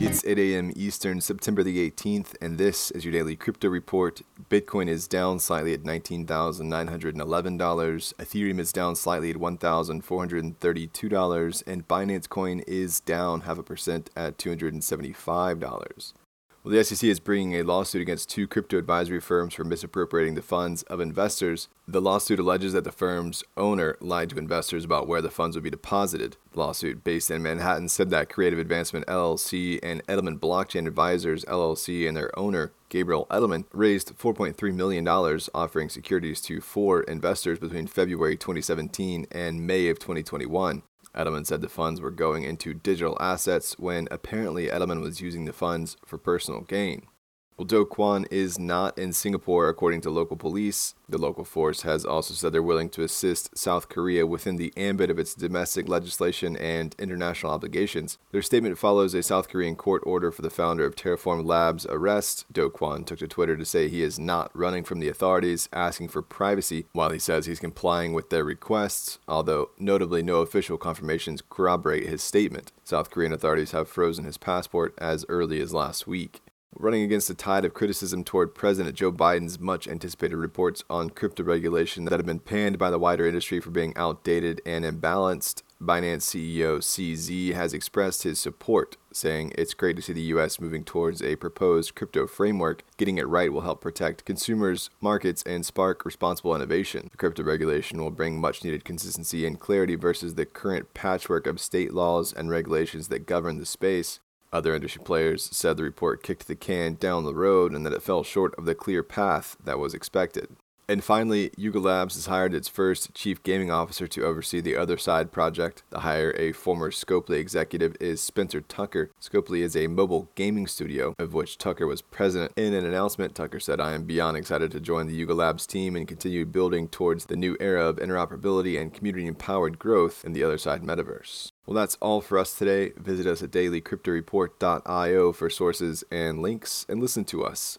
It's 8 a.m. Eastern, September the 18th, and this is your daily crypto report. Bitcoin is down slightly at $19,911. Ethereum is down slightly at $1,432, and Binance Coin is down half a percent at $275. Well, the SEC is bringing a lawsuit against two crypto advisory firms for misappropriating the funds of investors. The lawsuit alleges that the firm's owner lied to investors about where the funds would be deposited. The lawsuit, based in Manhattan, said that Creative Advancement LLC and Edelman Blockchain Advisors LLC and their owner, Gabriel Edelman, raised $4.3 million offering securities to four investors between February 2017 and May of 2021. Edelman said the funds were going into digital assets when apparently Edelman was using the funds for personal gain. Well, Do Kwon is not in Singapore, according to local police. The local force has also said they're willing to assist South Korea within the ambit of its domestic legislation and international obligations. Their statement follows a South Korean court order for the founder of Terraform Labs' arrest. Do Kwon took to Twitter to say he is not running from the authorities, asking for privacy, while he says he's complying with their requests, although notably no official confirmations corroborate his statement. South Korean authorities have frozen his passport as early as last week running against the tide of criticism toward President Joe Biden's much anticipated reports on crypto regulation that have been panned by the wider industry for being outdated and imbalanced. Binance CEO CZ has expressed his support, saying it's great to see the US moving towards a proposed crypto framework. Getting it right will help protect consumers, markets, and spark responsible innovation. The crypto regulation will bring much needed consistency and clarity versus the current patchwork of state laws and regulations that govern the space. Other industry players said the report kicked the can down the road and that it fell short of the clear path that was expected. And finally, Yuga Labs has hired its first chief gaming officer to oversee the Otherside project. The hire, a former Scopely executive, is Spencer Tucker. Scopely is a mobile gaming studio, of which Tucker was president. In an announcement, Tucker said, I am beyond excited to join the Yuga Labs team and continue building towards the new era of interoperability and community empowered growth in the Otherside metaverse. Well, that's all for us today. Visit us at dailycryptoreport.io for sources and links, and listen to us